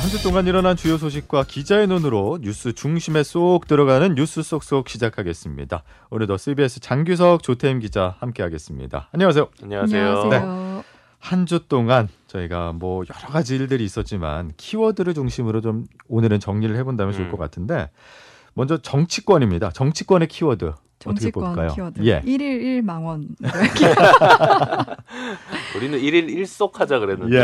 한 주 동안 일어난 주요 소식과 기자의 눈으로 뉴스 중심에 쏙 들어가는 뉴스 쏙쏙 시작하겠습니다. 오늘도 CBS 장규석 조태임 기자 함께하겠습니다. 안녕하세요. 안녕하세요. 안녕하세요. 한주 동안 저희가 뭐 여러 가지 일들이 있었지만 키워드를 중심으로 좀 오늘은 정리를 해본다면 좋을 음. 것 같은데 먼저 정치권입니다. 정치권의 키워드 어떻게 정치권 볼까요? 키워드. 예. 1일 1망원. 우리는 1일 1속 하자 그랬는데 예.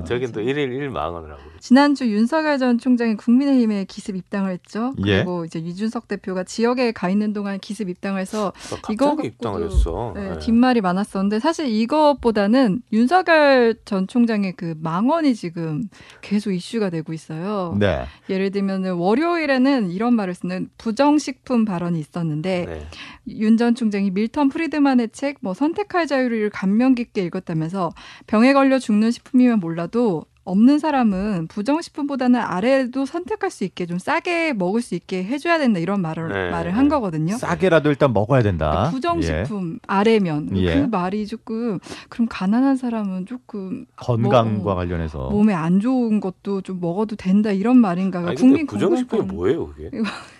네, 저긴 또 1일 1망언을 하고 있죠. 지난주 윤석열 전 총장이 국민의힘에 기습 입당을 했죠. 예. 그리고 이제 유준석 대표가 지역에 가 있는 동안 기습 입당을 해서 이거 갑자기 입당을 갖고도, 했어. 네, 네. 뒷말이 많았었는데 사실 이것보다는 윤석열 전 총장의 그 망언이 지금 계속 이슈가 되고 있어요. 네. 예를 들면은 월요일에는 이런 말을 쓰는 부정식품 발언이 있었는데 네. 윤전 총장이 밀턴 프리드만의 책 뭐 선택할 자유를 감명 깊게 읽었다면서 병에 걸려 죽는 식품이면 몰라도 없는 사람은 부정식품보다는 아래도 선택할 수 있게 좀 싸게 먹을 수 있게 해줘야 된다 이런 말을 네. 말을 한 거거든요. 싸게라도 일단 먹어야 된다. 그러니까 부정식품 아래면 예. 그 말이 조금 그럼 가난한 사람은 조금 건강과 뭐, 관련해서 몸에 안 좋은 것도 좀 먹어도 된다 이런 말인가요? 아니, 국민 부정식품이 뭐예요, 그게?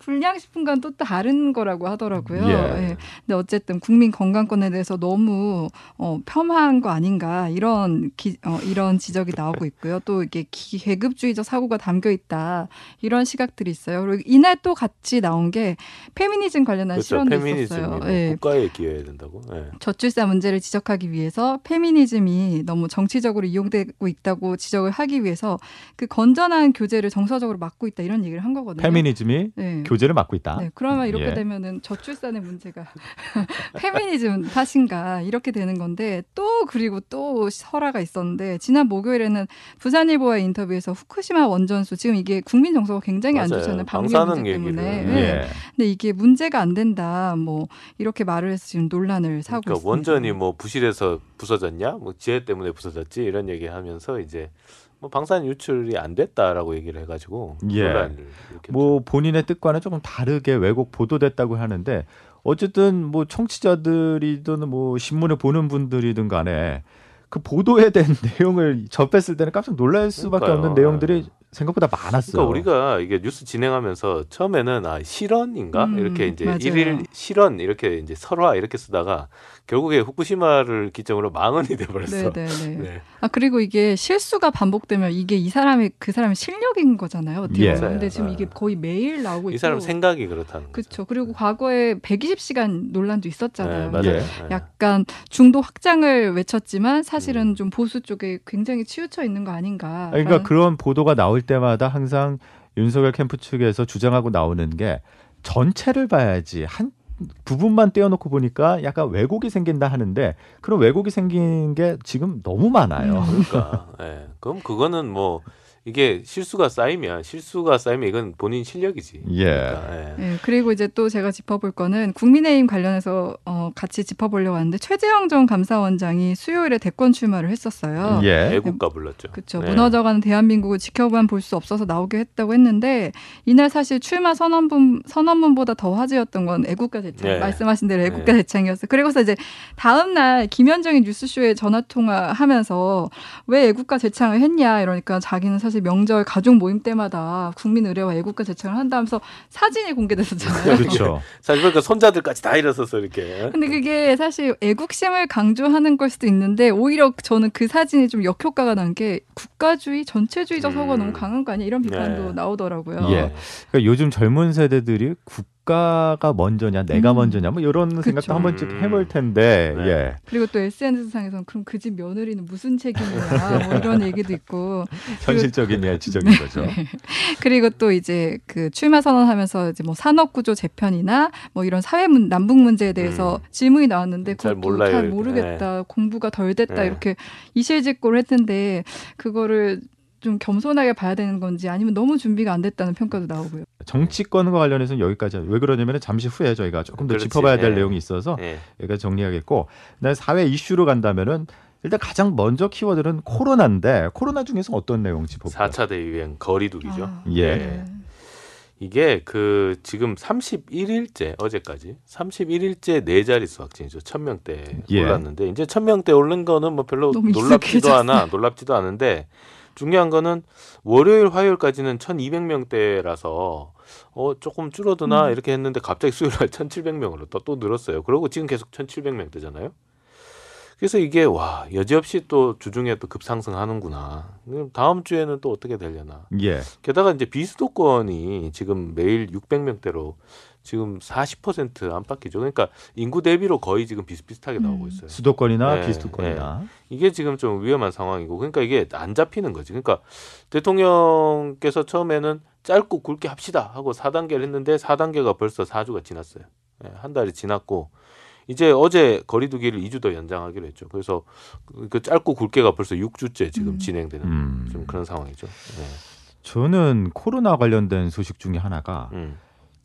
불량식품과는 또 다른 거라고 하더라고요. 예. 예. 근데 어쨌든 국민 건강권에 대해서 너무 어, 폄하한 거 아닌가 이런 기, 어, 이런 지적이 나오고 있고요. 또 이게 기, 계급주의적 사고가 담겨 있다 이런 시각들이 있어요. 그리고 이날 또 같이 나온 게 페미니즘 관련한 그렇죠. 페미니즘이 있었어요. 뭐 예. 국가에 기여해야 된다고. 네. 저출산 문제를 지적하기 위해서 페미니즘이 너무 정치적으로 이용되고 있다고 지적을 하기 위해서 그 건전한 교제를 정서적으로 막고 있다 이런 얘기를 한 거거든요. 페미니즘이 네. 교제를 맡고 있다. 네, 그러면 이렇게 예. 되면은 저출산의 문제가 페미니즘 탓인가 이렇게 되는 건데 또 그리고 또 설화가 있었는데 지난 목요일에는 부산일보와의 인터뷰에서 후쿠시마 원전수 지금 이게 국민 정서가 굉장히 안 맞아요. 좋잖아요 방류 방사능 문제 때문에. 얘기를. 네. 예. 근데 이게 문제가 안 된다 뭐 이렇게 말을 해서 지금 논란을 사고 그러니까 있습니다. 원전이 뭐 부실해서 부서졌냐? 뭐 지혜 때문에 부서졌지 이런 얘기하면서 이제 뭐 방사능 유출이 안 됐다라고 얘기를 해가지고 예. 뭐 본인의 뜻과는 조금 다르게 왜곡 보도됐다고 하는데 어쨌든 뭐 청취자들이든 뭐 신문을 보는 분들이든 간에 그 보도에 대한 내용을 접했을 때는 깜짝 놀랄 수밖에 그러니까요. 없는 내용들이 생각보다 많았어요. 그러니까 우리가 이게 뉴스 진행하면서 처음에는 아 실언인가 음, 이렇게 이제 맞아요. 일일 실언 이렇게 이제 설화 이렇게 쓰다가 결국에 후쿠시마를 기점으로 망언이 돼 버렸어. 네네네. 네. 아 그리고 이게 실수가 반복되면 이게 이 사람의 그 사람의 실력인 거잖아요. 어떻게 예. 보면. 근데 지금 네. 이게 거의 매일 나오고 이 있고. 사람 생각이 그렇다는 거죠. 그렇죠. 그리고 과거에 120시간 논란도 있었잖아요. 네, 맞아요. 예. 네. 약간 중도 확장을 외쳤지만 사실은 음. 좀 보수 쪽에 굉장히 치우쳐 있는 거 아닌가. 아니, 그러니까 그런 보도가 나올 때마다 항상 윤석열 캠프 측에서 주장하고 나오는 게 전체를 봐야지 한 부분만 떼어놓고 보니까 약간 왜곡이 생긴다 하는데 그런 왜곡이 생긴 게 지금 너무 많아요. 음. 그러니까 예. 그럼 그거는 뭐 이게 실수가 쌓이면 실수가 쌓이면 이건 본인 실력이지. 예. 그러니까, 예. 예, 그리고 이제 또 제가 짚어볼 거는 국민의힘 관련해서 어, 같이 짚어보려고 하는데 최재형 전 감사원장이 수요일에 대권 출마를 했었어요. 예. 애국가 불렀죠. 그렇죠. 네. 무너져가는 대한민국을 지켜만 볼 수 없어서 나오게 했다고 했는데 이날 사실 출마 선언문 선언문보다 더 화제였던 건 애국가 대창 네. 말씀하신 대로 애국가 네. 대창이었어요. 그리고서 이제 다음 날 김현정이 뉴스쇼에 전화 통화하면서 왜 애국가 대창을 했냐 이러니까 자기는 사실 명절 가족 모임 때마다 국민 의례와 애국가 대창을 한다면서 사진이 공개됐었잖아요. 그렇죠. 사실 그러니까 손자들까지 다 일어섰어 이렇게. 근데 그게 사실 애국심을 강조하는 걸 수도 있는데 오히려 저는 그 사진이 좀 역효과가 난 게 국가주의 전체주의적 서구가 음. 너무 강한 거 아니야 이런 비판도 네. 나오더라고요. 예. 그러니까 요즘 젊은 세대들이 국 가가 먼저냐, 내가 음. 먼저냐, 뭐 이런 생각도 그쵸. 한 번쯤 음. 해볼 텐데, 네. 예. 그리고 또 SNS 상에서는 그럼 그 집 며느리는 무슨 책임이냐 뭐 이런 얘기도 있고 현실적인 예, 지적인 거죠. 그리고 또 이제 그 출마 선언하면서 이제 뭐 산업 구조 재편이나 뭐 이런 사회 문 남북 문제에 대해서 음. 질문이 나왔는데 잘 몰라요, 잘. 모르겠다 공부가 덜 됐다 네. 이렇게 이실직고를 했는데 그거를 좀 겸손하게 봐야 되는 건지 아니면 너무 준비가 안 됐다는 평가도 나오고요. 정치권과 관련해서는 여기까지. 왜 그러냐면 잠시 후에 저희가 조금 더 그렇지. 짚어봐야 될 예. 내용이 있어서 예. 여기까지 정리하겠고, 그다음에 사회 이슈로 간다면은 일단 가장 먼저 키워드는 코로나인데 코로나 중에서 어떤 내용인지 볼까요? 4차 대유행 거리두기죠. 아, 예. 네. 이게 그 지금 31일째 어제까지 31일째 네 자릿수 확진이죠. 1000명대 예. 올랐는데 이제 1000명대 오른 거는 뭐 별로 놀랍지도. 않아. 놀랍지도 않은데 중요한 거는 월요일 화요일까지는 1200명대라서 어 조금 줄어드나 음. 이렇게 했는데 갑자기 수요일 날 1700명으로 또, 또 늘었어요. 그리고 지금 계속 1700명대잖아요. 그래서 이게 와 여지없이 또 주중에 또 급상승하는구나. 다음 주에는 또 어떻게 되려나. 예. 게다가 이제 비수도권이 지금 매일 600명대로 지금 40% 안팎이죠. 그러니까 인구 대비로 거의 지금 비슷비슷하게 나오고 음. 있어요. 수도권이나 네, 비수도권이나 이게 지금 좀 위험한 상황이고, 그러니까 이게 안 잡히는 거지. 그러니까 대통령께서 처음에는 짧고 굵게 합시다 하고 4단계를 했는데 4단계가 벌써 4주가 지났어요. 예, 한 달이 지났고 이제 어제 거리두기를 2주 더 연장하기로 했죠. 그래서 그- 그 짧고 굵게가 벌써 6주째 지금 음. 진행되는 음. 좀 그런 상황이죠. 네. 저는 코로나 관련된 소식 중에 하나가 음.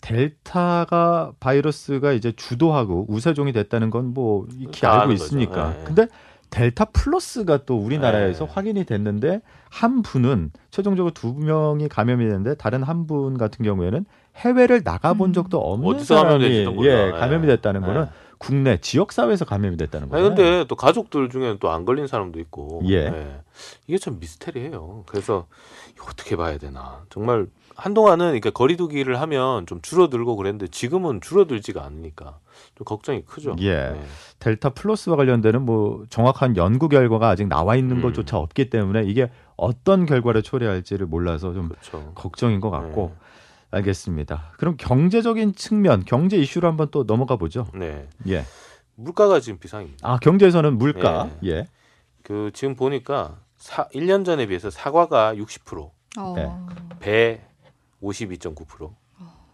델타가 바이러스가 이제 주도하고 우세종이 됐다는 건 뭐 익히 다 알고. 있으니까. 예, 예. 근데 델타 플러스가 또 우리나라에서 예. 확인이 됐는데 한 분은 최종적으로 두 명이 감염이 됐는데 다른 한 분 같은 경우에는 해외를 나가본 음. 적도 없는 어디서 사람이. 예, 예. 감염이 됐다는 거는 예. 국내 지역 사회에서 감염이 됐다는 거예요. 근데 또 가족들 중에는 또 안 걸린 사람도 있고 예. 이게 참 미스테리해요. 그래서 이거 어떻게 봐야 되나 정말 한동안은 그러니까 거리두기를 하면 좀 줄어들고 그랬는데 지금은 줄어들지가 않으니까 좀 걱정이 크죠. 예. 네. 델타 플러스와 관련되는 뭐 정확한 연구 결과가 아직 나와 있는 음. 것조차 없기 때문에 이게 어떤 결과를 초래할지를 몰라서 좀 그렇죠. 걱정인 것 같고 네. 알겠습니다. 그럼 경제적인 측면, 경제 이슈로 한번 또 넘어가 보죠. 네. 예. 물가가 지금 비상입니다. 아 경제에서는 물가. 예. 그 지금 보니까 사, 1년 전에 비해서 사과가 60%, 어. 네. 배 52.9%,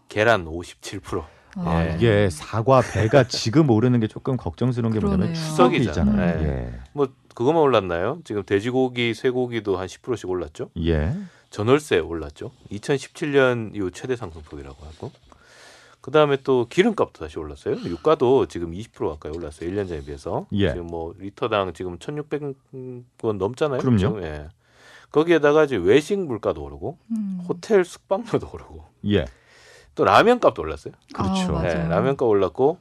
계란 57%. 아 예. 이게 사과 배가 지금 오르는 게 조금 걱정스러운 게 뭐냐면. 추석이잖아요. 추석이잖아요. 예. 뭐 그것만 올랐나요? 지금 돼지고기, 쇠고기도 한 10%씩 올랐죠. 예. 전월세 올랐죠. 2017년 이후 최대 상승폭이라고 하고. 그다음에 또 기름값도 다시 올랐어요. 유가도 지금 20% 가까이 올랐어요. 1년 전에 비해서. 예. 지금 뭐 리터당 지금 1,600원 넘잖아요. 그럼요. 지금, 예. 거기에다가 이제 외식 물가도 오르고 음. 호텔 숙박료도 오르고 예. 또 라면 값도 올랐어요. 그렇죠. 아, 예, 맞아요. 라면 값 올랐고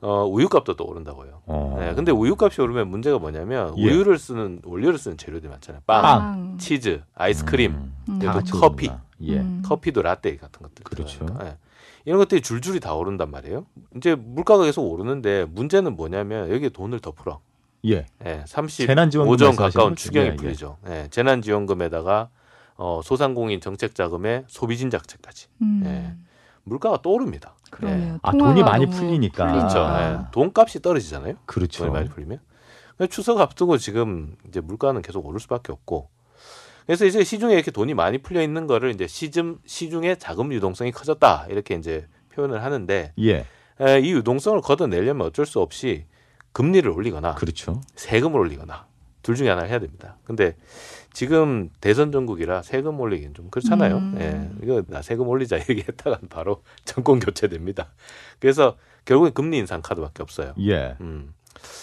어, 우유 값도 또 오른다고요. 어. 예, 근데 우유 값이 오르면 문제가 뭐냐면 예. 우유를 쓰는 원료를 쓰는 재료들이 많잖아요. 빵, 빵. 치즈, 아이스크림, 음, 또 커피. 예. 음. 커피도 라떼 같은 것들 그렇죠. 예. 이런 것들이 줄줄이 다 오른단 말이에요. 이제 물가가 계속 오르는데 문제는 뭐냐면 여기에 돈을 더 풀어. 예. 예, 35점 재난지원금 말씀하시는 가까운 거죠? 추경이 예, 예. 풀리죠. 예, 재난지원금에다가 어, 소상공인 정책 자금에 소비진작책까지 음. 예. 물가가 또 오릅니다. 그러네요. 아, 통화가 돈이 많이 풀리니까. 그렇죠. 예, 돈값이 떨어지잖아요. 그렇죠. 돈이 많이 풀리면. 추석 앞두고 지금 이제 물가는 계속 오를 수밖에 없고. 그래서 이제 시중에 이렇게 돈이 많이 풀려 있는 거를 이제 시중 시중에 자금 유동성이 커졌다 이렇게 이제 표현을 하는데 예. 에, 이 유동성을 걷어내려면 어쩔 수 없이 금리를 올리거나 그렇죠. 세금을 올리거나 둘 중에 하나를 해야 됩니다. 근데 지금 대선 전국이라 세금 올리기는 좀 그렇잖아요. 음. 예, 이거 나 세금 올리자 얘기했다가 바로 정권 교체됩니다. 그래서 결국엔 금리 인상 카드밖에 없어요. 예. 음.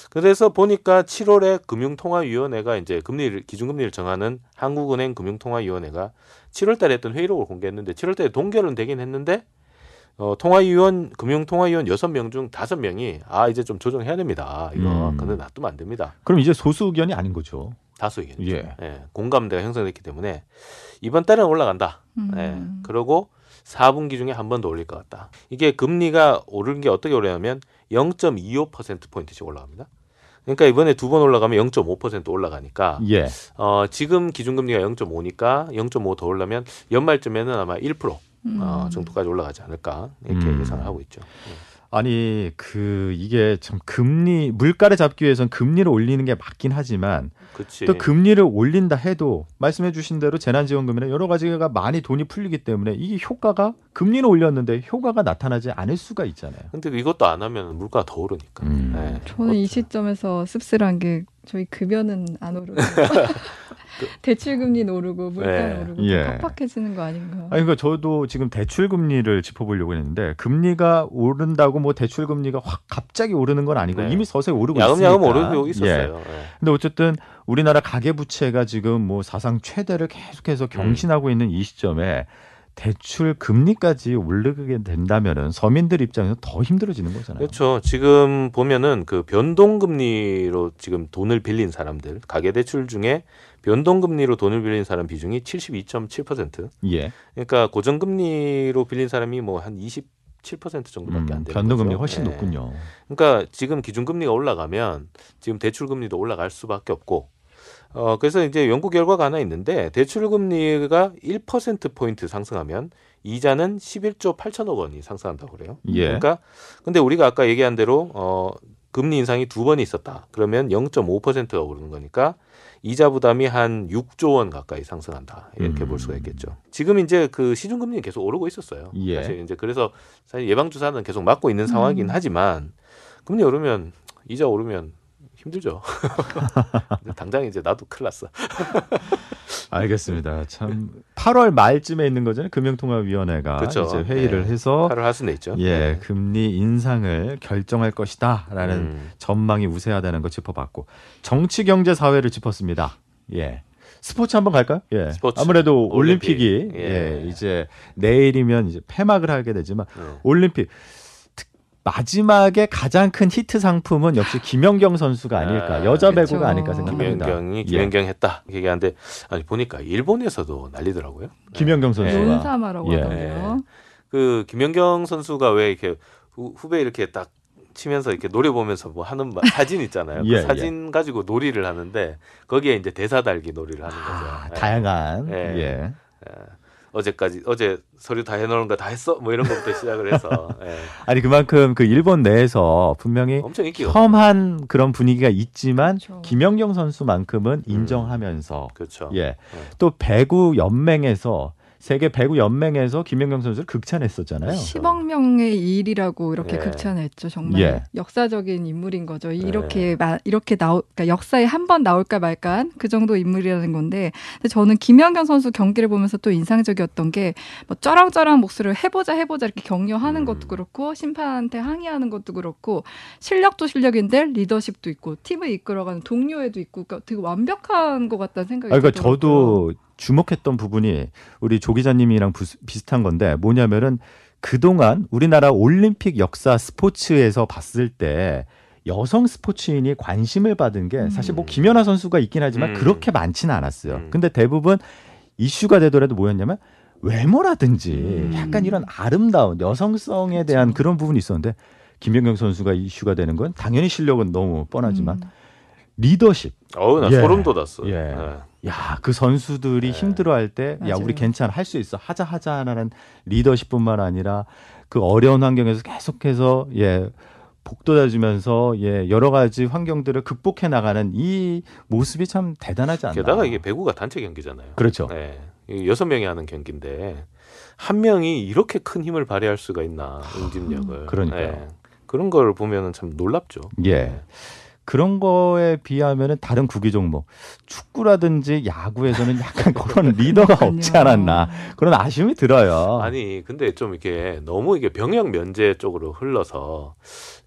그래서 보니까 7월에 금융통화위원회가 이제 금리를 기준금리를 정하는 한국은행 금융통화위원회가 7월달에 했던 회의록을 공개했는데 7월달에 동결은 되긴 했는데 어, 통화위원 금융통화위원 6명 중 5명이 아 이제 좀 조정해야 됩니다. 이거 음. 근데 놔두면 안 됩니다. 그럼 이제 소수 의견이 아닌 거죠. 다수 의견이죠. 예. 예, 공감대가 형성됐기 때문에 이번 달은 올라간다. 음. 예. 그리고 4분기 중에 한 번 더 올릴 것 같다. 이게 금리가 오르는 게 어떻게 오르냐면 0.25% 포인트씩 올라갑니다. 그러니까 이번에 두 번 올라가면 0.5% 올라가니까 예. 어, 지금 기준금리가 0.5니까 0.5 더 올라면 연말쯤에는 아마 1% 음. 어, 정도까지 올라가지 않을까 이렇게 음. 예상을 하고 있죠. 아니 그 이게 참 금리 물가를 잡기 위해서는 금리를 올리는 게 맞긴 하지만 그렇지. 또 금리를 올린다 해도 말씀해 주신 대로 재난지원금이나 여러 가지가 많이 돈이 풀리기 때문에 이게 효과가 금리는 올렸는데 효과가 나타나지 않을 수가 있잖아요. 근데 이것도 안 하면 물가가 더 오르니까. 음. 예. 저는 이 그렇죠. 시점에서 씁쓸한 게 저희 급여는 안 오르고 대출 금리 오르고 물가 네. 오르고 예. 팍팍해지는 거 아닌가? 아니 그러니까 저도 지금 대출 금리를 짚어보려고 했는데 금리가 오른다고 뭐 대출 금리가 확 갑자기 오르는 건 아니고 네. 이미 서서히 오르고 야금야금 있으니까. 오르고 예. 있었어요. 예. 근데 어쨌든 우리나라 가계 부채가 지금 뭐 사상 최대를 계속해서 경신하고 있는 이 시점에 대출 금리까지 오르게 된다면은 서민들 입장에서 더 힘들어지는 거잖아요. 그렇죠. 지금 보면은 그 변동 금리로 지금 돈을 빌린 사람들 가계 대출 중에 변동 금리로 돈을 빌린 사람 비중이 72.7%. 예. 그러니까 고정 금리로 빌린 사람이 뭐 한27% 정도밖에 안 음, 되는 변동금리 거죠. 훨씬 예. 높군요. 그러니까 지금 기준금리가 올라가면 지금 대출금리도 올라갈 수밖에 없고 어 그래서 이제 연구 결과가 하나 있는데 대출 금리가 1% 포인트 상승하면 이자는 11조 8천억 원이 상승한다고 그래요. 예. 그러니까 근데 우리가 아까 얘기한 대로 어 금리 인상이 두 번이 있었다. 그러면 0.5%가 오르는 거니까 이자 부담이 한 6조 원 가까이 상승한다. 이렇게 음. 볼 수가 있겠죠. 지금 이제 그 시중 금리는 계속 오르고 있었어요. 예. 사실 이제 그래서 사실 예방 주사는 계속 맞고 있는 상황이긴 음. 하지만 금리 오르면 이자 오르면 힘들죠. 당장 이제 나도 큰일 났어. 알겠습니다. 참 8월 말쯤에 있는 거잖아요. 금융통화위원회가 그쵸. 이제 회의를 네. 해서 팔을 할 수는 있죠. 예, 네. 금리 인상을 결정할 것이다라는 음. 전망이 우세하다는 거 짚어봤고 정치, 경제, 사회를 짚었습니다. 예. 스포츠 한번 갈까요? 예. 스포츠. 아무래도 올림픽. 올림픽이 예. 예. 이제 내일이면 이제 폐막을 하게 되지만 네. 올림픽 특- 마지막에 가장 큰 히트 상품은 역시 김연경 선수가 아닐까 아, 여자 그쵸. 배구가 아닐까 생각합니다. 김연경이 예. 김연경 했다 얘기하는데 아니 보니까 일본에서도 난리더라고요. 김연경 선수가 논사마라고 예. 하던데요. 그 김연경 선수가 왜 이렇게 후, 후배 이렇게 딱 치면서 이렇게 노래 보면서 뭐 하는 마- 사진 있잖아요. 예, 그 사진 가지고 놀이를 하는데 거기에 이제 대사 달기 놀이를 하는 거죠. 아, 예. 다양한 예. 예. 예. 어제까지 어제 서류 다 해놓은 거 다 했어? 뭐 이런 것부터 시작을 해서 예. 아니 그만큼 그 일본 내에서 분명히 엄청 인기가 험한 그런 분위기가 있지만 그렇죠. 김연경 선수만큼은 인정하면서 그렇죠. 예. 또 배구 연맹에서 세계 배구 연맹에서 김연경 선수를 극찬했었잖아요. 10억 명의 일이라고 이렇게 예. 극찬했죠. 정말 예. 역사적인 인물인 거죠. 이렇게 마, 이렇게 나오 그러니까 역사에 한 번 나올까 말까한 그 정도 인물이라는 건데 저는 김연경 선수 경기를 보면서 또 인상적이었던 게 뭐 쩌랑쩌랑 목소리를 해보자 해보자 이렇게 격려하는 음. 것도 그렇고 심판한테 항의하는 것도 그렇고 실력도 실력인데 리더십도 있고 팀을 이끌어가는 동료애도 있고 그러니까 되게 완벽한 것 같다는 생각이 아, 그러니까 들더라고요. 저도 주목했던 부분이 우리 조 기자님이랑 부- 비슷한 건데 뭐냐면은 그동안 우리나라 올림픽 역사 스포츠에서 봤을 때 여성 스포츠인이 관심을 받은 게 사실 뭐 음. 김연아 선수가 있긴 하지만 음. 그렇게 많지는 않았어요. 음. 근데 대부분 이슈가 되더라도 뭐였냐면 외모라든지 음. 약간 이런 아름다운 여성성에 대한 그렇죠. 그런 부분이 있었는데 김연경 선수가 이슈가 되는 건 당연히 실력은 너무 뻔하지만 음. 리더십 어우 나 예. 소름 돋았어. 예. 예. 야, 그 선수들이 네. 힘들어할 때, 야, 맞아요. 우리 괜찮아, 할 수 있어, 하자, 하자 하는 리더십뿐만 아니라 그 어려운 환경에서 계속해서, 예, 복돋아주면서, 예, 여러 가지 환경들을 극복해 나가는 이 모습이 참 대단하지 않나. 게다가 이게 배구가 단체 경기잖아요. 그렇죠. 네. 이 여섯 명이 하는 경기인데 한 명이 이렇게 큰 힘을 발휘할 수가 있나 응집력을. 그러니까요. 네. 그런 걸 보면은 참 놀랍죠. 예. 네. 그런 거에 비하면은 다른 구기 종목, 축구라든지 야구에서는 약간 그런 리더가 없지. 않았나. 그런 아쉬움이 들어요. 아니 근데 좀 이렇게 너무 이게 병역 면제 쪽으로 흘러서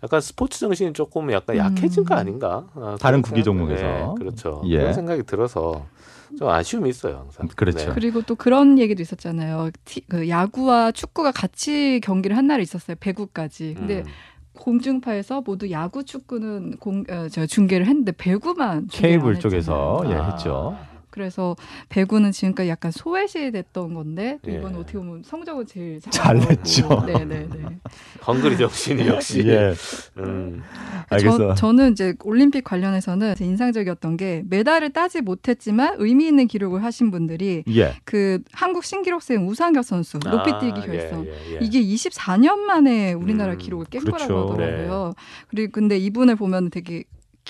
약간 스포츠 정신이 조금 약간 약해진 거 음. 아닌가? 아, 다른 구기 종목에서. 네, 그렇죠. 예. 그런 생각이 들어서 좀 아쉬움이 있어요 항상. 그렇죠. 네. 그리고 또 그런 얘기도 있었잖아요. 티- 그 야구와 축구가 같이 경기를 한 날이 있었어요. 배구까지. 근데 음. 공중파에서 모두 야구, 축구는 공, 어, 저 중계를 했는데 배구만 케이블 안 쪽에서. 예, 아. 했죠. 그래서 배구는 지금까지 약간 소외시 됐던 건데 또 예. 이번 어떻게 보면 성적은 제일 잘잘 나오고. 냈죠. 네네네. 헝그리 정신이 역시. 예. 음. 알겠어. 저, 저는 이제 올림픽 관련해서는 인상적이었던 게 메달을 따지 못했지만 의미 있는 기록을 하신 분들이 예. 그 한국 신기록생 우상혁 선수 높이뛰기 아, 예, 예, 예. 이게 24년 만에 우리나라 음, 기록을 깬 그렇죠. 거라고 하더라고요. 그리고 근데 이분을 보면 되게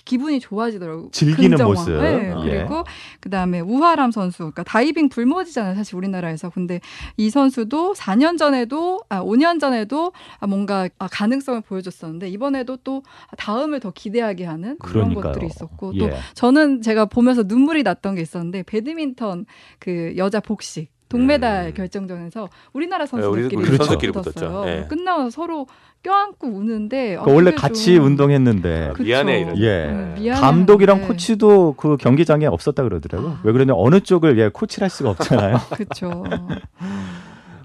기분이 좋아지더라고요. 즐기는 긍정화. 모습. 네, 예. 그리고 그다음에 우하람 선수. 그러니까 다이빙 불모지잖아요. 사실 우리나라에서. 근데 이 선수도 4년 전에도 아 5년 전에도 아, 뭔가 아, 가능성을 보여줬었는데 이번에도 또 다음을 더 기대하게 하는 그런 그러니까요. 것들이 있었고 또 예. 저는 제가 보면서 눈물이 났던 게 있었는데 배드민턴 그 여자 복식 동메달 음. 결정전에서 우리나라 네, 우리- 선수들끼리 우리 선수끼리 붙었어요. 예. 끝나고 서로 껴안고 우는데 아, 그러니까 원래 그게 같이 좀- 운동했는데 그쵸. 미안해, 이러죠. 예. 음, 미안해 감독이랑 하는데. 코치도 그 경기장에 없었다 그러더라고요. 아. 왜 그러냐 어느 쪽을 예 코치를 할 수가 없잖아요. 그쵸.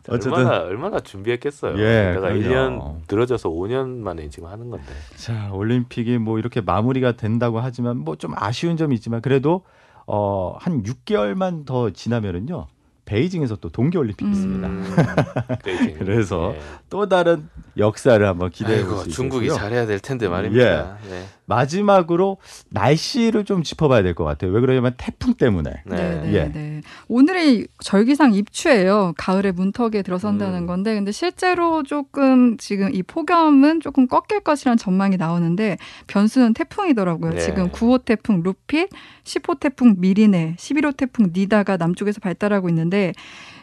어쨌든- 얼마나 얼마나 준비했겠어요. 예, 내가 그럼요. 1년 늘어져서 5년 만에 지금 하는 건데. 자 올림픽이 뭐 이렇게 마무리가 된다고 하지만 뭐 좀 아쉬운 점이 있지만 그래도 어 한 6개월만 더 지나면은요 베이징에서 또 동계 올림픽 이 있습니다. 음. 베이징. 그래서 예. 또 다른 역사를 한번 기대해 볼수 중국이 있고요. 잘해야 될 텐데 말입니다. 네. 마지막으로 날씨를 좀 짚어봐야 될 것 같아요. 왜 그러냐면 태풍 때문에. 네. 네, 네, 예. 네. 오늘이 절기상 입추예요. 가을의 문턱에 들어선다는 음. 건데, 근데 실제로 조금 지금 이 폭염은 조금 꺾일 것이라는 전망이 나오는데 변수는 태풍이더라고요. 네. 지금 9호 태풍 루핏, 10호 태풍 미리네, 11호 태풍 니다가 남쪽에서 발달하고 있는데.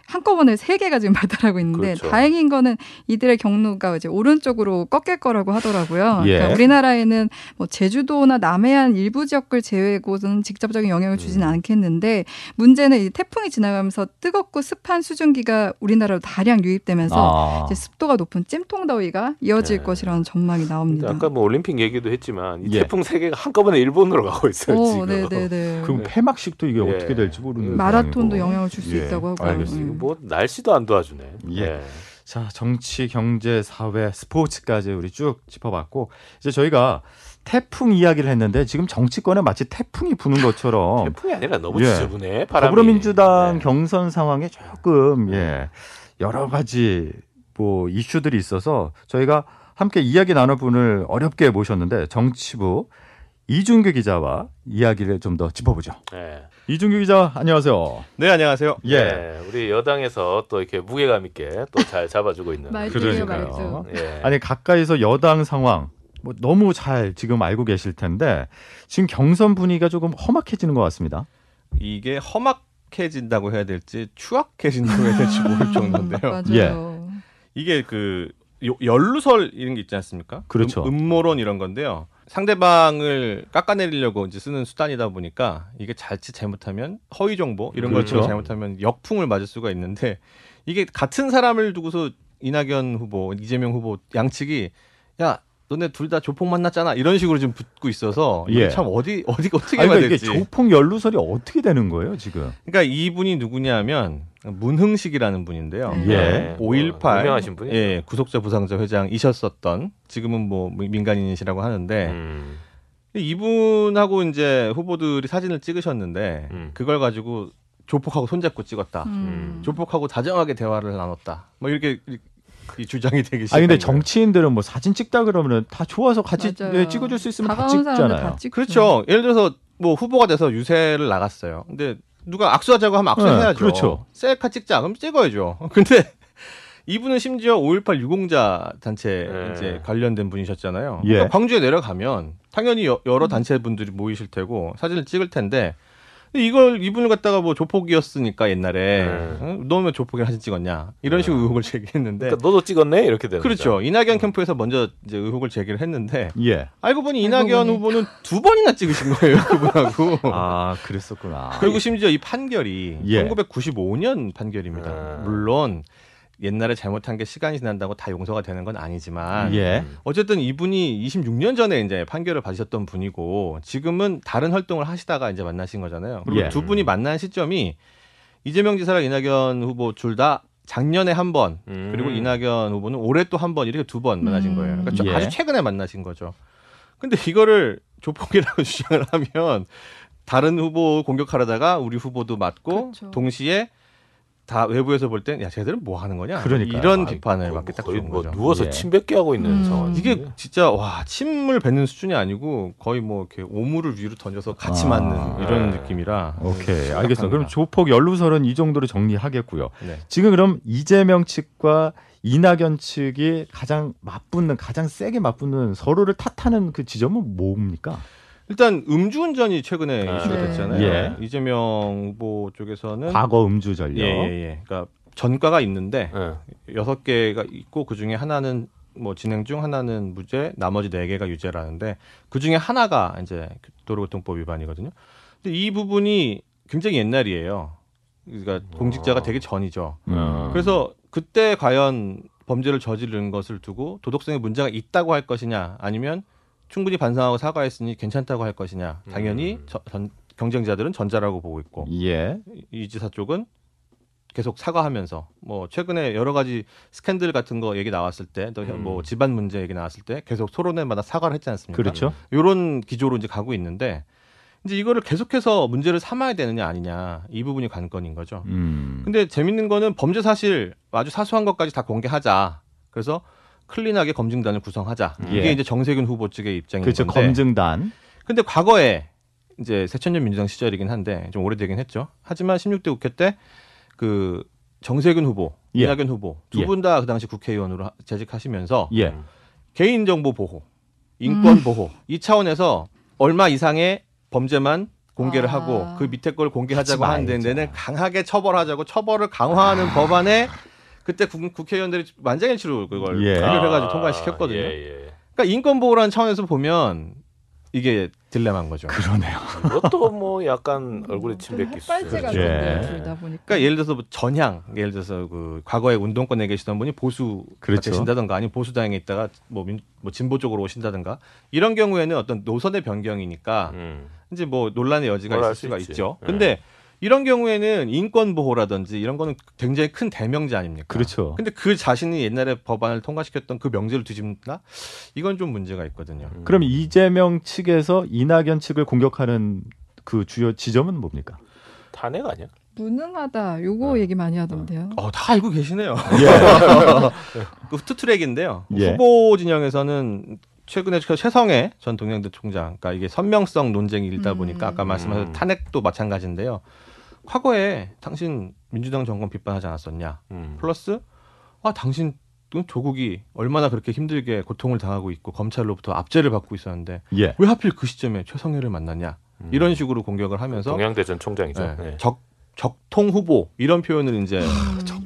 한꺼번에 세 개가 지금 발달하고 있는데 그렇죠. 다행인 거는 이들의 경로가 이제 오른쪽으로 꺾일 거라고 하더라고요. 예. 그러니까 우리나라에는 뭐 제주도나 남해안 일부 지역을 제외고는 직접적인 영향을 주지는 음. 않겠는데 문제는 이 태풍이 지나가면서 뜨겁고 습한 수증기가 우리나라로 다량 유입되면서 아. 이제 습도가 높은 찜통 더위가 이어질 네. 것이라는 전망이 나옵니다. 아까 뭐 올림픽 얘기도 했지만 이 예. 태풍 세 개가 한꺼번에 일본으로 가고 있어요 오, 지금. 네네네. 그럼 네. 폐막식도 이게 예. 어떻게 될지 모르는 마라톤도. 영향을 줄수 예, 있다고 하고요. 알겠습니다. 음. 뭐 날씨도 안 도와주네. 예. 자, 정치, 경제, 사회, 스포츠까지 우리 쭉 짚어봤고 이제 저희가 태풍 이야기를 했는데 지금 정치권에 마치 태풍이 부는 것처럼 태풍이 아니라 너무 예. 지저분해. 바람이. 더불어민주당 네. 경선 상황에 조금 예 여러 가지 뭐 이슈들이 있어서 저희가 함께 이야기 나눌 분을 어렵게 모셨는데 정치부 이준규 기자와 이야기를 좀 더 짚어보죠. 네. 이준규 기자 안녕하세요. 네 안녕하세요. 예. 네, 우리 여당에서 또 이렇게 무게감 있게 또 잘 잡아주고 있는. 그러니까요. 예. 아니 가까이서 여당 상황 뭐 너무 잘 지금 알고 계실 텐데 지금 경선 분위기가 조금 험악해지는 것 같습니다. 이게 험악해진다고 해야 될지 추악해진다고 해야 될지 모를 정도인데요. 맞아요. 예. 이게 그 요- 연루설 이런 게 있지 않습니까? 그렇죠. 음, 모론 이런 건데요. 상대방을 깎아내리려고 이제 쓰는 수단이다 보니까 이게 자칫 잘못하면 허위 정보 이런 걸 그렇죠. 잘못하면 역풍을 맞을 수가 있는데 이게 같은 사람을 두고서 이낙연 후보, 이재명 후보 양측이 야 너네 둘 다 조폭 만났잖아 이런 식으로 지금 붙고 있어서 예. 참 어디 어디 어떻게 아니, 해야 그러니까 이게 될지. 조폭 연루설이 어떻게 되는 거예요 지금? 그러니까 이분이 누구냐면 문흥식이라는 분인데요. 네. 예. 5.18뭐 유명하신 분이죠. 예, 구속자 부상자 회장이셨었던 지금은 뭐 민간인이시라고 하는데 음. 이분하고 이제 후보들이 사진을 찍으셨는데 음. 그걸 가지고 조폭하고 손잡고 찍었다. 음. 조폭하고 다정하게 대화를 나눴다. 뭐 이렇게 이- 이 주장이 되기 시작. 아니 근데 정치인들은 뭐 사진 찍다 그러면은 다 좋아서 같이 맞아요. 네, 찍어줄 수 있으면 다 찍잖아요. 다. 그렇죠. 예를 들어서 뭐 후보가 돼서 유세를 나갔어요. 근데 누가 악수하자고 하면 악수해야죠. 네, 그렇죠. 셀카 찍자. 그럼 찍어야죠. 근데 이분은 심지어 5.18 유공자 단체 네. 이제 관련된 분이셨잖아요. 예. 그러니까 광주에 내려가면 당연히 여, 러 단체 분들이 모이실 테고 사진을 찍을 텐데 이걸 이분을 갖다가 뭐 조폭이었으니까 옛날에 네. 어? 너왜 조폭이랑 사진 찍었냐 이런 식으로 의혹을 제기했는데 그러니까 너도 찍었네 이렇게 되는 그렇죠. 거죠. 이낙연 캠프에서 먼저 이제 의혹을 제기를 했는데 예. 알고 보니 알고 이낙연 보니. 후보는 두 번이나 찍으신 거예요, 그분하고. 아 그랬었구나. 그리고 심지어 이 판결이 예. 1995년 판결입니다. 아. 물론 옛날에 잘못한 게 시간이 지난다고 다 용서가 되는 건 아니지만 예. 음. 어쨌든 이분이 26년 전에 이제 판결을 받으셨던 분이고 지금은 다른 활동을 하시다가 이제 만나신 거잖아요. 그리고 예. 두 분이 만난 시점이 이재명 지사랑 이낙연 후보 둘 다 작년에 한 번, 음. 그리고 이낙연 후보는 올해 또 한 번 이렇게 두 번 만나신 음. 거예요. 그러니까 좀 예. 아주 최근에 만나신 거죠. 근데 이거를 조폭이라고 주장을 하면 다른 후보 공격하려다가 우리 후보도 맞고 그렇죠. 동시에 다 외부에서 볼 땐 야 쟤들은 뭐 하는 거냐 그러니까요. 이런 아, 비판을 받게 딱 거의 좋은 뭐 거죠. 누워서 예. 침 뱉게 하고 있는 음. 상황. 이게 진짜 와 침을 뱉는 수준이 아니고 거의 뭐 이렇게 오물을 위로 던져서 같이 아. 맞는 이런 네. 느낌이라 오케이 심각합니다. 알겠어. 그럼 조폭 연루설은 이 정도로 정리하겠고요. 네. 지금 그럼 이재명 측과 이낙연 측이 가장 맞붙는 가장 세게 맞붙는 서로를 탓하는 그 지점은 뭡니까? 일단 음주운전이 최근에 아, 이슈가 네. 됐잖아요. 예. 이재명 후보 쪽에서는 과거 음주 전력. 예, 예, 예. 그러니까 전과가 있는데 예. 여섯 개가 있고 그 중에 하나는 뭐 진행 중 하나는 무죄, 나머지 네 개가 유죄라는데 그 중에 하나가 이제 도로교통법 위반이거든요. 근데 이 부분이 굉장히 옛날이에요. 그러니까 공직자가 되기 전이죠. 음. 그래서 그때 과연 범죄를 저지른 것을 두고 도덕성에 문제가 있다고 할 것이냐 아니면 충분히 반성하고 사과했으니 괜찮다고 할 것이냐 당연히 음. 저- 전- 경쟁자들은 전자라고 보고 있고 예. 이 지사 쪽은 계속 사과하면서 뭐 최근에 여러 가지 스캔들 같은 거 얘기 나왔을 때또뭐 음. 집안 문제 얘기 나왔을 때 계속 토론회마다 사과를 했지 않습니까? 그렇죠. 요런 기조로 이제 가고 있는데 이제 이거를 계속해서 문제를 삼아야 되느냐 아니냐 이 부분이 관건인 거죠. 음. 근데 재밌는 거는 범죄 사실 아주 사소한 것까지 다 공개하자. 그래서 클린하게 검증단을 구성하자. 예. 이게 이제 정세균 후보 측의 입장인 그렇죠. 건데. 검증단. 근데 과거에 이제 새천년 민주당 시절이긴 한데 좀 오래되긴 했죠. 하지만 16대 국회 때 그 정세균 후보, 예. 이낙연 후보 두 예. 분다그 당시 국회의원으로 하- 재직하시면서 예. 음. 개인정보 보호, 인권 음. 보호 이 차원에서 얼마 이상의 범죄만 공개를 아. 하고 그 밑에 걸 공개하자고 하지 하는 말자. 데는 강하게 처벌하자고 처벌을 강화하는 법안에 그때 국, 국회의원들이 만장일치로 그걸 예. 표결해가지고 아, 통과시켰거든요. 예, 예. 그러니까 인권 보호라는 차원에서 보면 이게 딜레마인 거죠. 그러네요. 그것도 뭐 약간 얼굴에 침 뱉기 있어요. 같은데 예. 둘다 보니까. 그러니까 예를 들어서 뭐 전향, 예를 들어서 그 과거에 운동권에 계시던 분이 보수 그렇죠. 되신다든가 아니면 보수 당에 있다가 뭐, 민, 뭐 진보 쪽으로 오신다든가 이런 경우에는 어떤 노선의 변경이니까 음. 이제 뭐 논란의 여지가 뭘 있을 수가 있지. 있죠. 네. 근데 이런 경우에는 인권 보호라든지 이런 거는 굉장히 큰 대명제 아닙니까? 그렇죠. 근데 그 자신이 옛날에 법안을 통과시켰던 그 명제를 뒤집나? 이건 좀 문제가 있거든요. 음. 그럼 이재명 측에서 이낙연 측을 공격하는 그 주요 지점은 뭡니까? 탄핵 아니야? 무능하다. 요거 어. 얘기 많이 하던데요. 어, 다 알고 계시네요. 그 투트랙인데요. 예. 후보 진영에서는 최근에 그 최성해 전 동양대 총장, 그러니까 이게 선명성 논쟁이 일다 음. 보니까 아까 말씀하신 음. 탄핵도 마찬가지인데요. 과거에 당신 민주당 정권 비판하지 않았었냐? 음. 플러스 아 당신 조국이 얼마나 그렇게 힘들게 고통을 당하고 있고 검찰로부터 압제를 받고 있었는데 예. 왜 하필 그 시점에 최성해를 만났냐? 음. 이런 식으로 공격을 하면서 동양대 전 총장이죠. 예, 예. 적 적통 후보 이런 표현을 이제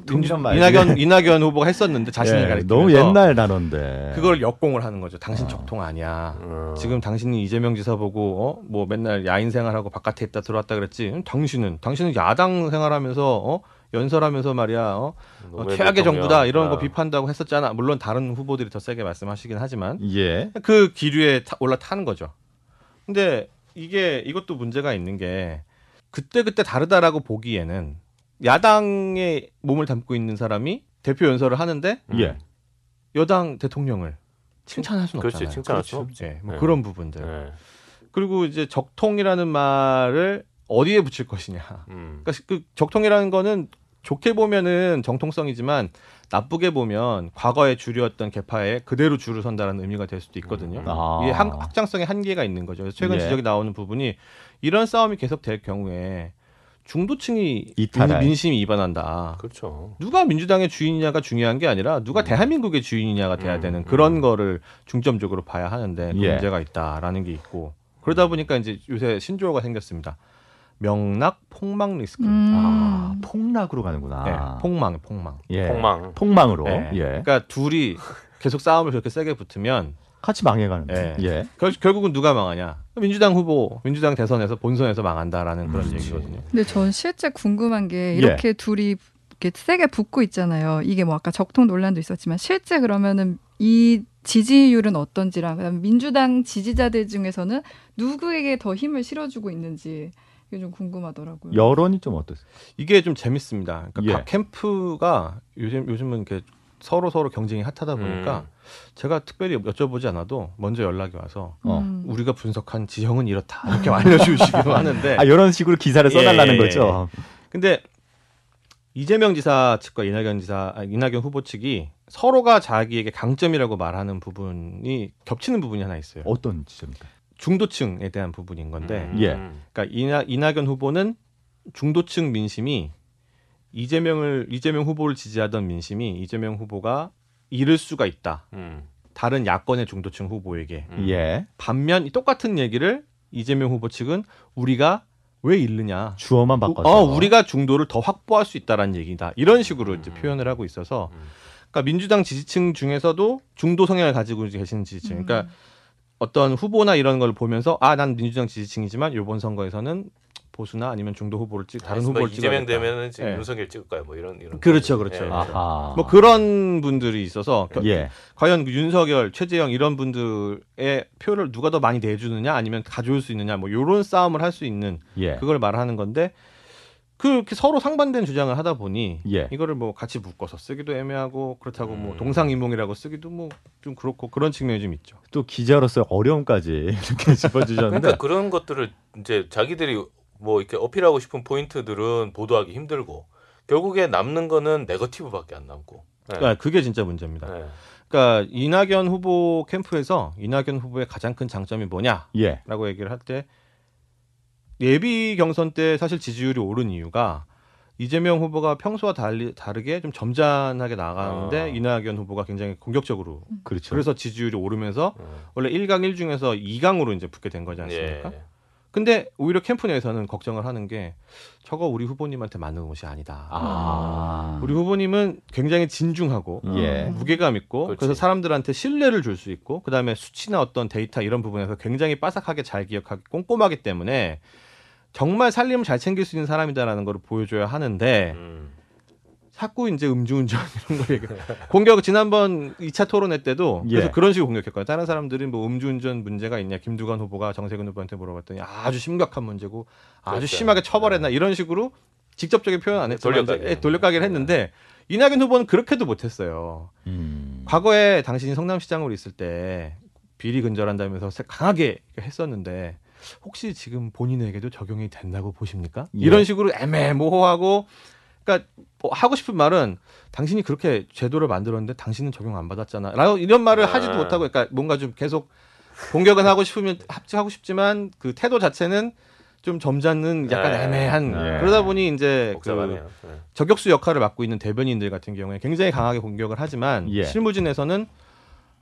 통이란 말이 이낙연 이낙연 후보가 했었는데 자신을 예, 가리키면서 너무 옛날 단어인데. 그걸 역공을 하는 거죠. 당신 아. 적통 아니야. 어. 지금 당신이 이재명 지사 보고 어? 뭐 맨날 야인 생활하고 바깥에 있다 들어왔다 그랬지. 음, 당신은 당신은 야당 생활하면서 어? 연설하면서 말이야. 어? 어, 최악의. 정부다 이런 거 아. 비판한다고 했었잖아. 물론 다른 후보들이 더 세게 말씀하시긴 하지만 예. 그 기류에 타- 올라타는 거죠. 근데 이게 이것도 문제가 있는 게 그때 그때 다르다라고 보기에는 야당의 몸을 담고 있는 사람이 대표 연설을 하는데 음. 예. 여당 대통령을 칭찬할 수는 그렇지, 없잖아요. 칭찬할 수는 없지. 예, 뭐 네. 그런 부분들. 예. 그리고 이제 적통이라는 말을 어디에 붙일 것이냐. 음. 그러니까 그 적통이라는 거는 좋게 보면은 정통성이지만 나쁘게 보면 과거에 주류였던 개파에 그대로 줄을 선다라는 의미가 될 수도 있거든요. 음. 아. 이게 한- 확장성의 한계가 있는 거죠. 최근 예. 지적이 나오는 부분이 이런 싸움이 계속될 경우에 중도층이 이탈할. 민- 민심이 이반한다. 그렇죠. 누가 민주당의 주인이냐가 중요한 게 아니라 누가 음. 대한민국의 주인이냐가 돼야 음, 되는 그런 음. 거를 중점적으로 봐야 하는데 그 예. 문제가 있다라는 게 있고 그러다 보니까 이제 요새 신조어가 생겼습니다. 명락 폭망 리스크. 음. 아, 폭락으로 가는구나. 예, 폭망, 폭망. 예. 폭망. 폭망으로. 예. 예. 그러니까 둘이 계속 싸움을 그렇게 세게 붙으면 같이 망해가는. 예. 예. 결, 결국은 누가 망하냐? 민주당 후보, 민주당 대선에서 본선에서 망한다라는 그런 그렇지. 얘기거든요. 근데 전 실제 궁금한 게 이렇게 둘이 이렇게 세게 붙고 있잖아요. 이게 뭐 아까 적통 논란도 있었지만 실제 그러면은 이 지지율은 어떤지랑 민주당 지지자들 중에서는 누구에게 더 힘을 실어주고 있는지 이게 좀 궁금하더라고요. 여론이 좀 어떠세요? 이게 좀 재밌습니다. 그러니까 예. 각 캠프가 요즘 요즘은 이렇게 서로 서로 경쟁이 핫하다 보니까 음. 제가 특별히 여쭤보지 않아도 먼저 연락이 와서 어. 음. 우리가 분석한 지형은 이렇다 이렇게 알려주시기도 하는데 아, 이런 식으로 기사를 예, 써달라는 예, 거죠. 근데 이재명 지사 측과 이낙연 지사 아, 이낙연 후보 측이 서로가 자기에게 강점이라고 말하는 부분이 겹치는 부분이 하나 있어요. 어떤 지점입니까? 중도층에 대한 부분인 건데 음. 예. 그러니까 이나, 이낙연 후보는 중도층 민심이 이재명을 이재명 후보를 지지하던 민심이 이재명 후보가 잃을 수가 있다. 음. 다른 야권의 중도층 후보에게 음. 예. 반면 이 똑같은 얘기를 이재명 후보 측은 우리가 왜 잃느냐? 주어만 바꿔서. 어, 우리가 중도를 더 확보할 수 있다라는 얘기다. 이런 식으로 이제 음. 표현을 하고 있어서 음. 그러니까 민주당 지지층 중에서도 중도 성향을 가지고 계시는 지지층. 음. 그러니까 어떤 후보나 이런 걸 보면서 아, 난 민주당 지지층이지만 이번 선거에서는 보수나 아니면 중도 후보를 찍 다른 뭐 후보를 이재명 찍어야겠다. 되면은 지금 예. 윤석열 찍을 거야 뭐 이런 이런 그렇죠, 거. 그렇죠. 예. 아하. 뭐 그런 분들이 있어서 겨- 예. 과연 그 윤석열, 최재형 이런 분들의 표를 누가 더 많이 내주느냐 아니면 가져올 수 있느냐 뭐 이런 싸움을 할 수 있는 예. 그걸 말하는 건데 그렇게 서로 상반된 주장을 하다 보니 예. 이거를 뭐 같이 묶어서 쓰기도 애매하고 그렇다고 뭐 음. 동상이몽이라고 쓰기도 뭐 좀 그렇고 그런 측면이 좀 있죠. 또 기자로서 어려움까지 이렇게 짚어주셨는데. 그러니까 그런 것들을 이제 자기들이 뭐 이렇게 어필하고 싶은 포인트들은 보도하기 힘들고 결국에 남는 거는 네거티브밖에 안 남고. 예. 그러니까 그게 진짜 문제입니다. 예. 그러니까 이낙연 후보 캠프에서 이낙연 후보의 가장 큰 장점이 뭐냐라고 예. 얘기를 할 때 예비 경선 때 사실 지지율이 오른 이유가 이재명 후보가 평소와 달리 다르게 좀 점잖하게 나가는데 아. 이낙연 후보가 굉장히 공격적으로 그렇죠. 그래서 지지율이 오르면서 음. 원래 1강 1중에서 2강으로 이제 붙게 된 거지 않습니까? 예. 근데 오히려 캠프 내에서는 걱정을 하는 게 저거 우리 후보님한테 맞는 옷이 아니다. 아. 우리 후보님은 굉장히 진중하고 예. 무게감 있고 그렇지. 그래서 사람들한테 신뢰를 줄 수 있고 그다음에 수치나 어떤 데이터 이런 부분에서 굉장히 빠삭하게 잘 기억하기 꼼꼼하기 때문에 정말 살림을 잘 챙길 수 있는 사람이다라는 걸 보여줘야 하는데 음. 자꾸 이제 음주운전 이런 거 얘기. 공격 지난번 2차 토론회 때도 그래서 예. 그런 식으로 공격했거든요. 다른 사람들은 뭐 음주운전 문제가 있냐 김두관 후보가 정세균 후보한테 물어봤더니 아주 심각한 문제고 아주 그렇죠. 심하게 처벌했나 이런 식으로 직접적인 표현 안 했지만 돌려가기. 예, 돌려가기를 했는데 이낙연 후보는 그렇게도 못했어요. 음. 과거에 당신이 성남시장으로 있을 때 비리 근절한다면서 강하게 했었는데 혹시 지금 본인에게도 적용이 된다고 보십니까? 예. 이런 식으로 애매모호하고 그러니까 뭐 하고 싶은 말은 당신이 그렇게 제도를 만들었는데 당신은 적용 안 받았잖아. 라고 이런 말을 아. 하지도 못하고 그러니까 뭔가 좀 계속 공격은 하고 싶으면 합치하고 싶지만 그 태도 자체는 좀 점잖은 약간 네. 애매한 예. 그러다 보니 이제 그 복잡하네요. 예. 저격수 역할을 맡고 있는 대변인들 같은 경우에 굉장히 강하게 공격을 하지만 예. 실무진에서는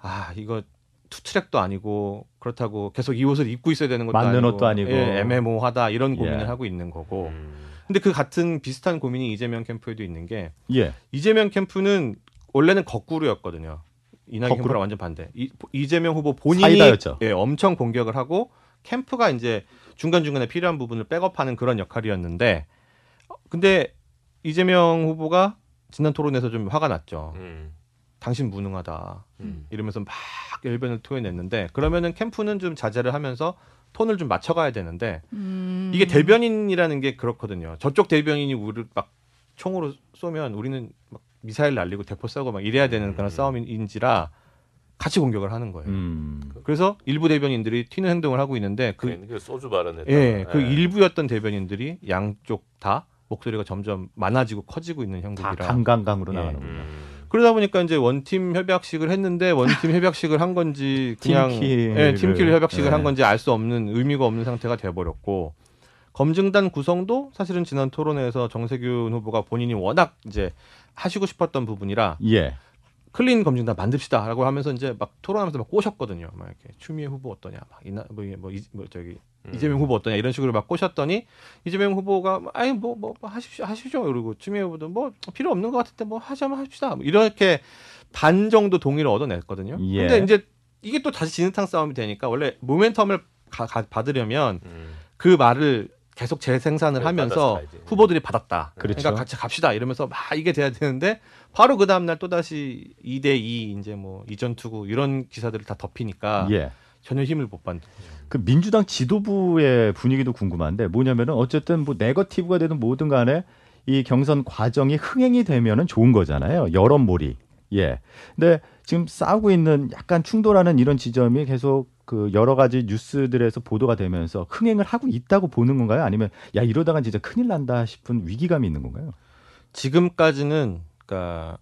아 이거 투트랙도 아니고 그렇다고 계속 이 옷을 입고 있어야 되는 것도 맞는 아니고, 옷도 아니고. 예, 애매모호하다 이런 고민을 예. 하고 있는 거고 음. 근데 그 같은 비슷한 고민이 이재명 캠프에도 있는 게 예. 이재명 캠프는 원래는 거꾸로였거든요 이낙연 거꾸로? 캠프랑 완전 반대 이, 이재명 후보 본인이 사이다였죠. 예, 엄청 공격을 하고 캠프가 이제 중간중간에 필요한 부분을 백업하는 그런 역할이었는데 어, 근데 이재명 후보가 지난 토론에서 좀 화가 났죠. 음. 당신 무능하다. 음. 이러면서 막 열변을 토해냈는데 그러면은 캠프는 좀 자제를 하면서 톤을 좀 맞춰가야 되는데 음. 이게 대변인이라는 게 그렇거든요. 저쪽 대변인이 우리를 막 총으로 쏘면 우리는 막 미사일 날리고 대포 쏘고 막 이래야 되는 그런 음. 싸움인지라 같이 공격을 하는 거예요. 음. 그래서 일부 대변인들이 튀는 행동을 하고 있는데 그 그, 그 소주 발언했다. 예, 그 일부였던 대변인들이 양쪽 다 목소리가 점점 많아지고 커지고 있는 다 형국이라 강강강으로 예. 나가는 음. 그러다 보니까 이제 원팀 협약식을 했는데 원팀 협약식을 한 건지 그냥 팀키를. 예, 팀킬 협약식을 예. 한 건지 알 수 없는 의미가 없는 상태가 돼 버렸고 검증단 구성도 사실은 지난 토론회에서 정세균 후보가 본인이 워낙 이제 하시고 싶었던 부분이라 예. 클린 검증단 만듭시다라고 하면서 이제 막 토론하면서 막 꼬셨거든요. 막 이렇게 추미애 후보 어떠냐, 막 이나 뭐, 뭐, 이, 뭐 저기 음. 이재명 후보 어떠냐 이런 식으로 막 꼬셨더니 이재명 후보가 아니 뭐뭐 하십시오 하시죠 그리고 추미애 후보도 뭐 필요 없는 것 같은데 뭐 하자면 합시다 뭐 이렇게 반 정도 동의를 얻어냈거든요. 예. 근데 이제 이게 또 다시 진흙탕 싸움이 되니까 원래 모멘텀을 가- 가- 받으려면 음. 그 말을 계속 재생산을 네, 하면서. 후보들이 받았다. 그렇죠. 그러니까 같이 갑시다 이러면서 막 이게 돼야 되는데 바로 그 다음 날또 다시 2대 2 이제 뭐 이전 투구 이런 기사들을 다 덮이니까 예. 전혀 힘을 못 받는. 그 민주당 지도부의 분위기도 궁금한데 뭐냐면은 어쨌든 뭐 네거티브가 되든 뭐든 간에 이 경선 과정이 흥행이 되면은 좋은 거잖아요. 여론몰이. 예. 근데 지금 싸우고 있는 약간 충돌하는 이런 지점이 계속 그 여러 가지 뉴스들에서 보도가 되면서 흥행을 하고 있다고 보는 건가요? 아니면 야 이러다가 진짜 큰일 난다 싶은 위기감이 있는 건가요? 지금까지는 그러니까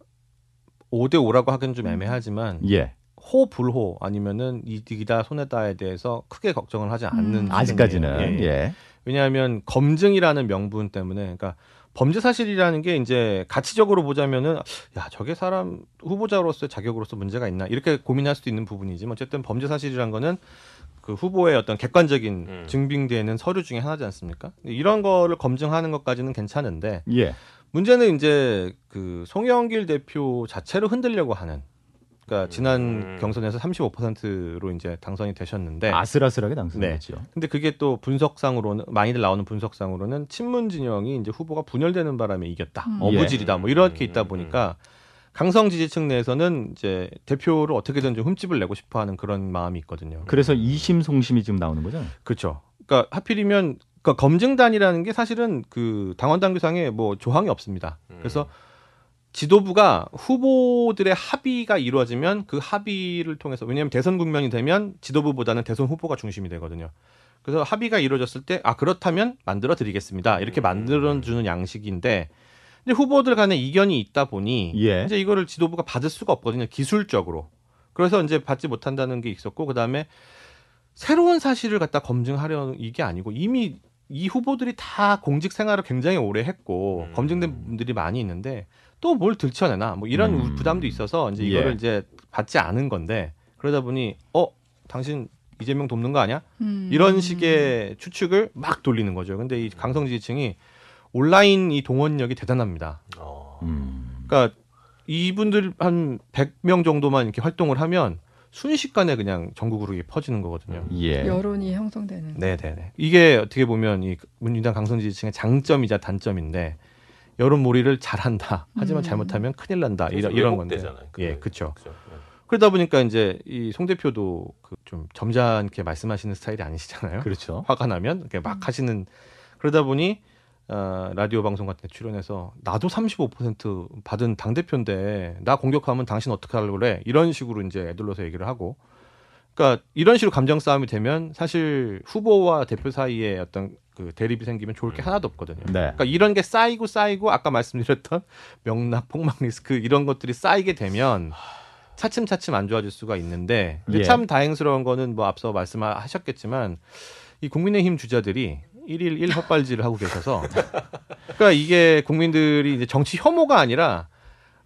5대 5라고 하기는 좀 애매하지만 예. 호불호 아니면은 이득이다 손해다에 대해서 크게 걱정을 하지 않는 음. 아직까지는 예. 예. 왜냐하면 검증이라는 명분 때문에 그러니까 범죄 사실이라는 게 이제 가치적으로 보자면은 야 저게 사람 후보자로서의 자격으로서 문제가 있나 이렇게 고민할 수도 있는 부분이지만 어쨌든 범죄 사실이란 거는 그 후보의 어떤 객관적인 음. 증빙되는 서류 중에 하나지 않습니까? 이런 거를 검증하는 것까지는 괜찮은데 예. 문제는 이제 그 송영길 대표 자체를 흔들려고 하는 그러니까 지난 음. 경선에서 35%로 이제 당선이 되셨는데 아슬아슬하게 당선됐죠. 근데 그게 또 분석상으로는 많이들 나오는 분석상으로는 친문 진영이 이제 후보가 분열되는 바람에 이겼다. 음. 어부질이다. 뭐 이렇게 있다 음, 보니까 강성 지지층 내에서는 이제 대표를 어떻게든 좀 흠집을 내고 싶어 하는 그런 마음이 있거든요. 그래서 이심 송심이 지금 나오는 거죠. 그렇죠. 그러니까 하필이면 그러니까 검증단이라는 게 사실은 그 당원 당규상에 뭐 조항이 없습니다. 음. 그래서 지도부가 후보들의 합의가 이루어지면 그 합의를 통해서 왜냐하면 대선 국면이 되면 지도부보다는 대선 후보가 중심이 되거든요. 그래서 합의가 이루어졌을 때 아 그렇다면 만들어 드리겠습니다. 이렇게 음. 만들어 주는 양식인데 근데 후보들 간에 이견이 있다 보니 예. 이제 이거를 지도부가 받을 수가 없거든요. 기술적으로. 그래서 이제 받지 못한다는 게 있었고 그다음에 새로운 사실을 갖다 검증하려는 이게 아니고 이미 이 후보들이 다 공직 생활을 굉장히 오래 했고 음. 검증된 분들이 많이 있는데 또 뭘 들춰내나 뭐 이런 음. 부담도 있어서 이제 이거를 예. 이제 받지 않은 건데 그러다 보니 어 당신 이재명 돕는 거 아니야? 음. 이런 식의 추측을 막 돌리는 거죠. 근데 이 강성 지지층이 온라인 이 동원력이 대단합니다. 어. 음. 그러니까 이분들 한 100명 정도만 이렇게 활동을 하면 순식간에 그냥 전국으로 이게 퍼지는 거거든요. 예. 여론이 형성되는. 네, 네, 네. 이게 어떻게 보면 이 민주당 강성 지지층의 장점이자 단점인데 여론 몰이를 잘한다. 하지만 음. 잘못하면 큰일 난다. 이런 이런 건데. 왜곡되잖아요. 예. 그렇죠. 네. 그러다 보니까 이제 이 송 대표도 그 좀 점잖게 말씀하시는 스타일이 아니시잖아요. 그렇죠. 화가 나면 이렇게 막 음. 하시는 그러다 보니 어, 라디오 방송 같은 데 출연해서 나도 35% 받은 당 대표인데 나 공격하면 당신 어떻게 하려고 그래 이런 식으로 이제 애들러서 얘기를 하고 그러니까 이런 식으로 감정 싸움이 되면 사실 후보와 대표 사이에 어떤 그 대립이 생기면 좋을 게 하나도 없거든요. 네. 그러니까 이런 게 쌓이고 쌓이고 아까 말씀드렸던 명락 폭망 리스크 이런 것들이 쌓이게 되면 차츰차츰 안 좋아질 수가 있는데 예. 참 다행스러운 거는 뭐 앞서 말씀하셨겠지만 이 국민의힘 주자들이 일일 일 헛발질을 하고 계셔서 그러니까 이게 국민들이 이제 정치 혐오가 아니라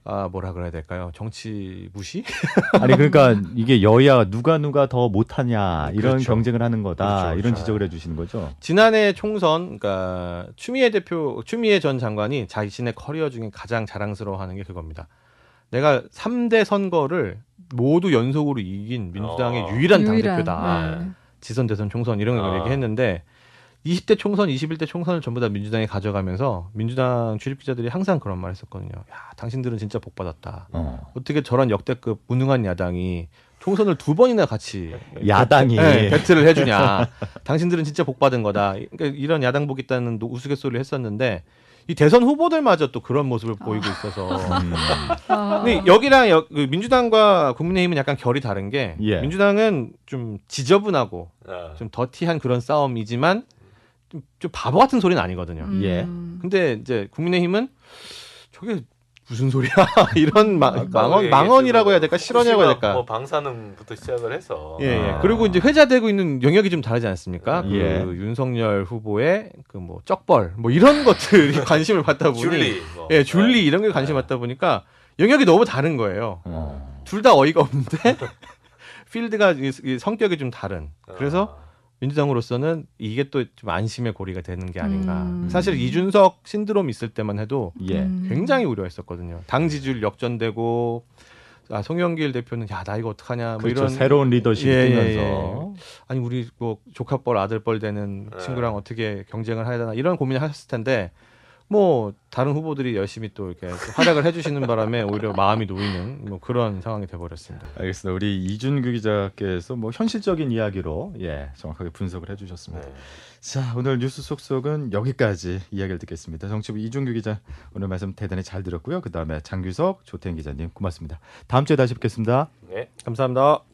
아 뭐라 그래야 될까요? 정치 무시? 아니 그러니까 이게 여야 누가 누가 더 못하냐 이런 그렇죠. 경쟁을 하는 거다 그렇죠. 이런 지적을 해주시는 거죠. 지난해 총선 그러니까 추미애 대표 추미애 전 장관이 자신의 커리어 중에 가장 자랑스러워하는 게 그겁니다. 내가 3대 선거를 모두 연속으로 이긴 민주당의 어. 유일한 당대표다. 네. 지선 대선 총선 이런 걸 아. 얘기했는데 20대 총선, 21대 총선을 전부 다 민주당이 가져가면서 민주당 출입 기자들이 항상 그런 말 했었거든요. 야, 당신들은 진짜 복 받았다. 어. 어떻게 저런 역대급 무능한 야당이 총선을 두 번이나 같이 야당이 네, battle을 해주냐. 당신들은 진짜 복 받은 거다. 그러니까 이런 야당 복 있다는 노- 우스갯소리를 했었는데 이 대선 후보들마저 또 그런 모습을 보이고 있어서. 음. 아. 근데 여기랑 여- 그 민주당과 국민의힘은 약간 결이 다른 게 예. 민주당은 좀 지저분하고 아. 좀 더티한 그런 싸움이지만 좀, 좀 바보 같은 소리는 아니거든요. 예. 음. 근데 이제 국민의힘은 저게 무슨 소리야? 이런 마, 망언 우리 망언이라고 해야 얘기했지만 될까 실언이라고 해야 될까? 뭐 방사능부터 시작을 해서 예, 예. 아. 그리고 이제 회자되고 있는 영역이 좀 다르지 않습니까? 예. 그 윤석열 후보의 그 뭐 쩍벌 뭐 이런 것들이 관심을 받다 보니 줄리 뭐. 예, 줄리 이런 게 관심 받다 보니까 영역이 너무 다른 거예요. 어. 둘다 어이가 없는데 필드가 성격이 좀 다른. 그래서 아. 민주당으로서는 이게 또 좀 안심의 고리가 되는 게 아닌가. 음. 사실 이준석 신드롬 있을 때만 해도 예. 음. 굉장히 우려했었거든요. 당 지지율 역전되고 아, 송영길 대표는 야 나 이거 어떡하냐 뭐 그렇죠. 이런 새로운 리더십이 예, 예, 뜨면서 아니 우리 뭐 조카뻘 아들뻘 되는 네. 친구랑 어떻게 경쟁을 해야 되나 이런 고민을 하셨을 텐데 뭐 다른 후보들이 열심히 또 이렇게 또 활약을 해주시는 바람에 오히려 마음이 놓이는 뭐 그런 상황이 돼버렸습니다. 알겠습니다. 우리 이준규 기자께서 뭐 현실적인 이야기로 예 정확하게 분석을 해주셨습니다. 네. 자 오늘 뉴스 속속은 여기까지 이야기를 듣겠습니다. 정치부 이준규 기자 오늘 말씀 대단히 잘 들었고요. 그 다음에 장규석 조태인 기자님 고맙습니다. 다음 주에 다시 뵙겠습니다. 네. 감사합니다.